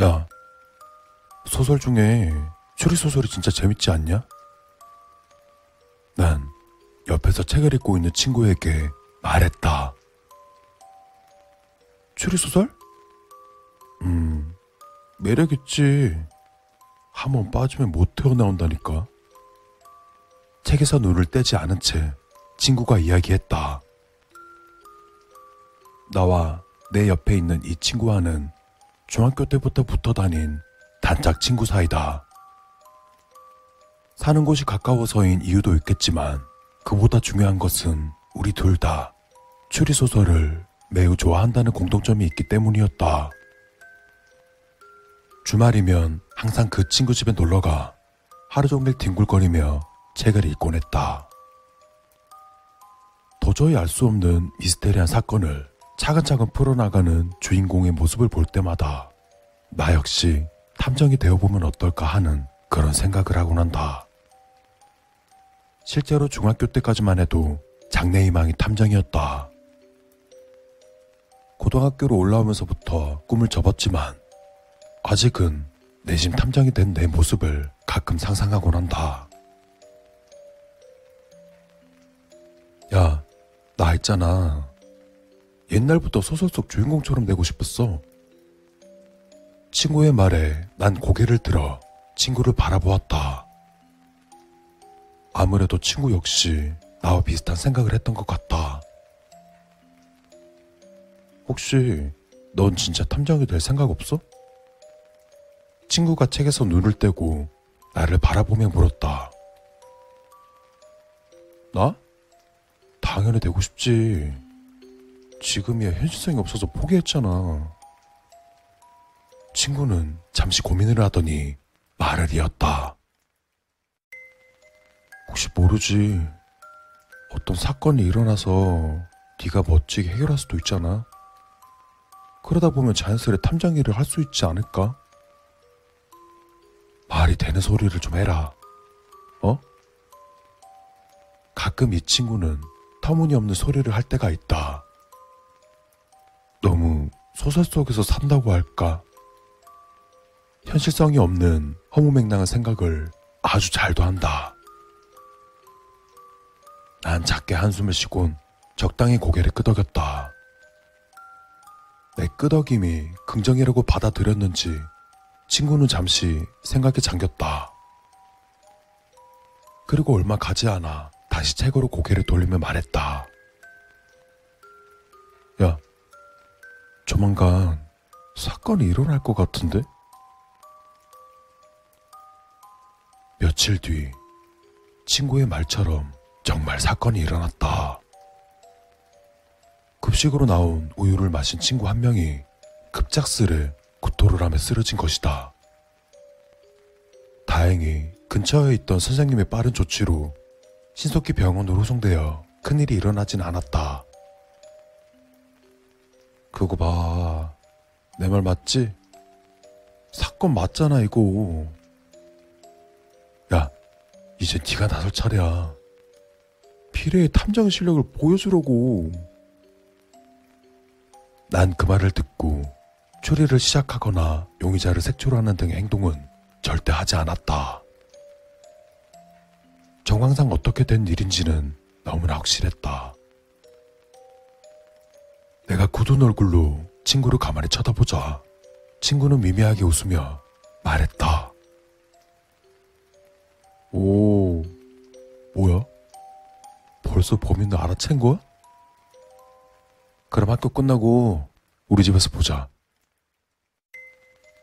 야, 소설 중에 추리소설이 진짜 재밌지 않냐? 난 옆에서 책을 읽고 있는 친구에게 말했다. 추리소설? 음, 매력있지. 한 번 빠지면 못 태어나온다니까. 책에서 눈을 떼지 않은 채 친구가 이야기했다. 나와 내 옆에 있는 이 친구와는 중학교 때부터 붙어 다닌 단짝 친구 사이다. 사는 곳이 가까워서인 이유도 있겠지만 그보다 중요한 것은 우리 둘 다 추리소설을 매우 좋아한다는 공통점이 있기 때문이었다. 주말이면 항상 그 친구 집에 놀러가 하루 종일 뒹굴거리며 책을 읽곤 했다. 도저히 알 수 없는 미스테리한 사건을 차근차근 풀어나가는 주인공의 모습을 볼 때마다 나 역시 탐정이 되어보면 어떨까 하는 그런 생각을 하곤 한다. 실제로 중학교 때까지만 해도 장래희망이 탐정이었다. 고등학교로 올라오면서부터 꿈을 접었지만 아직은 내심 탐정이 된 내 모습을 가끔 상상하곤 한다. 야, 나 있잖아. 옛날부터 소설 속 주인공처럼 되고 싶었어. 친구의 말에 난 고개를 들어 친구를 바라보았다. 아무래도 친구 역시 나와 비슷한 생각을 했던 것 같다. 혹시 넌 진짜 탐정이 될 생각 없어? 친구가 책에서 눈을 떼고 나를 바라보며 물었다. 나? 당연히 되고 싶지. 지금이야 현실성이 없어서 포기했잖아. 친구는 잠시 고민을 하더니 말을 이었다. 혹시 모르지. 어떤 사건이 일어나서 네가 멋지게 해결할 수도 있잖아. 그러다 보면 자연스레 탐정 일을 할 수 있지 않을까? 말이 되는 소리를 좀 해라. 어? 가끔 이 친구는 터무니없는 소리를 할 때가 있다. 소설 속에서 산다고 할까? 현실성이 없는 허무맹랑한 생각을 아주 잘도 한다. 난 작게 한숨을 쉬곤 적당히 고개를 끄덕였다. 내 끄덕임이 긍정이라고 받아들였는지 친구는 잠시 생각에 잠겼다. 그리고 얼마 가지 않아 다시 책으로 고개를 돌리며 말했다. 야, 조만간 사건이 일어날 것 같은데? 며칠 뒤 친구의 말처럼 정말 사건이 일어났다. 급식으로 나온 우유를 마신 친구 한 명이 급작스레 구토를 하며 쓰러진 것이다. 다행히 근처에 있던 선생님의 빠른 조치로 신속히 병원으로 후송되어 큰일이 일어나진 않았다. 그거 봐. 내 말 맞지? 사건 맞잖아, 이거. 야, 이제 네가 나설 차례야. 피레의 탐정 실력을 보여주려고. 난 그 말을 듣고 추리를 시작하거나 용의자를 색출하는 등의 행동은 절대 하지 않았다. 정황상 어떻게 된 일인지는 너무나 확실했다. 내가 굳은 얼굴로 친구를 가만히 쳐다보자 친구는 미미하게 웃으며 말했다. 오, 뭐야? 벌써 범인을 알아챈 거야? 그럼 학교 끝나고 우리 집에서 보자.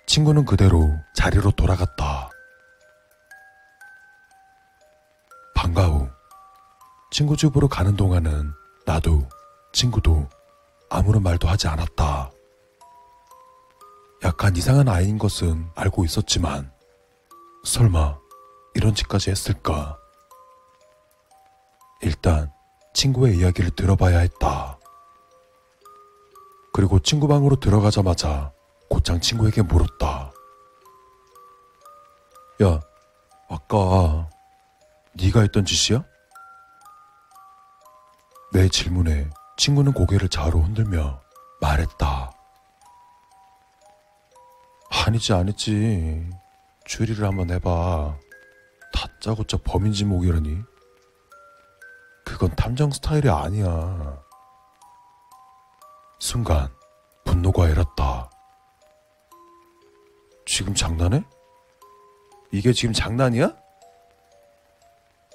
친구는 그대로 자리로 돌아갔다. 방과 후 친구 집으로 가는 동안은 나도 친구도 아무런 말도 하지 않았다. 약간 이상한 아이인 것은 알고 있었지만 설마 이런 짓까지 했을까? 일단 친구의 이야기를 들어봐야 했다. 그리고 친구 방으로 들어가자마자 곧장 친구에게 물었다. 야, 아까 네가 했던 짓이야? 내 질문에 친구는 고개를 좌우로 흔들며 말했다. 하, 아니지, 아니지. 추리를 한번 해봐. 다짜고짜 범인 지 목이라니. 그건 탐정 스타일이 아니야. 순간 분노가 일었다. 지금 장난해? 이게 지금 장난이야?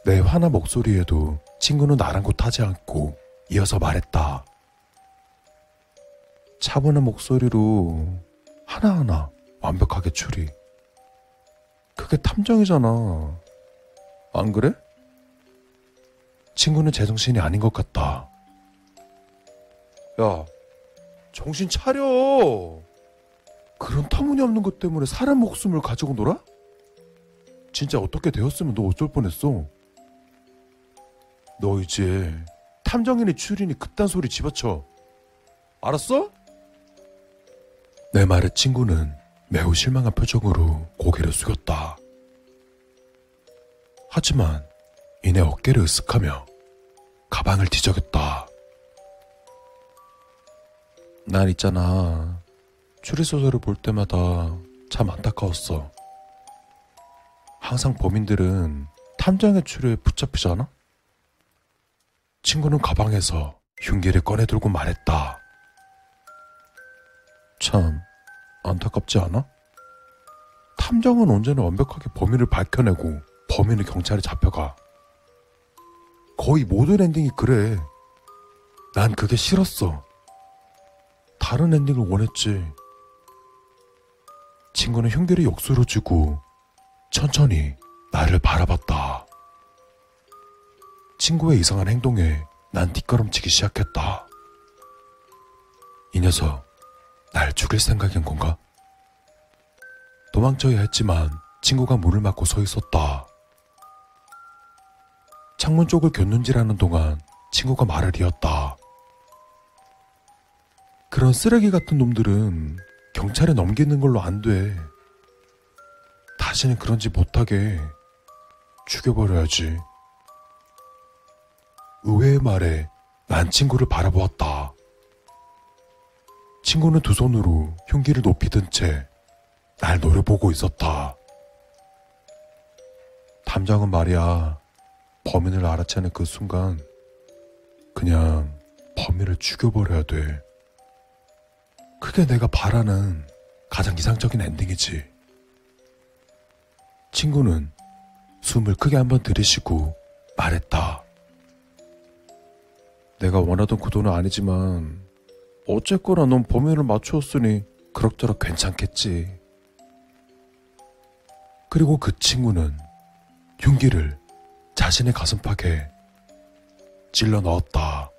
내 화나 목소리에도 친구는 아랑곳하지 않고 이어서 말했다. 차분한 목소리로 하나하나 완벽하게 추리. 그게 탐정이잖아. 안 그래? 친구는 제정신이 아닌 것 같다. 야, 정신 차려! 그런 터무니없는 것 때문에 사람 목숨을 가지고 놀아? 진짜 어떻게 되었으면 너 어쩔 뻔했어? 너 이제 탐정인의 추리니 그딴 소리 집어쳐. 알았어? 내 말에 친구는 매우 실망한 표정으로 고개를 숙였다. 하지만 이내 어깨를 으쓱하며 가방을 뒤적였다. 난 있잖아. 추리소설을 볼 때마다 참 안타까웠어. 항상 범인들은 탐정의 추리에 붙잡히잖아? 친구는 가방에서 흉기를 꺼내 들고 말했다. 참, 안타깝지 않아? 탐정은 언제나 완벽하게 범인을 밝혀내고 범인은 경찰에 잡혀가. 거의 모든 엔딩이 그래. 난 그게 싫었어. 다른 엔딩을 원했지. 친구는 흉기를 역수로 쥐고 천천히 나를 바라봤다. 친구의 이상한 행동에 난 뒷걸음치기 시작했다. 이 녀석, 날 죽일 생각인 건가? 도망쳐야 했지만 친구가 문을 막고 서 있었다. 창문 쪽을 곁눈질하는 동안 친구가 말을 이었다. 그런 쓰레기 같은 놈들은 경찰에 넘기는 걸로 안 돼. 다시는 그런 짓 못하게 죽여버려야지. 의외의 말에 난 친구를 바라보았다. 친구는 두 손으로 흉기를 높이 든 채 날 노려보고 있었다. 탐정은 말이야, 범인을 알아채는 그 순간, 그냥 범인을 죽여버려야 돼. 그게 내가 바라는 가장 이상적인 엔딩이지. 친구는 숨을 크게 한번 들이쉬고 말했다. 내가 원하던 구도는 아니지만 어쨌거나 넌 범인을 맞추었으니 그럭저럭 괜찮겠지. 그리고 그 친구는 흉기를 자신의 가슴팍에 찔러 넣었다.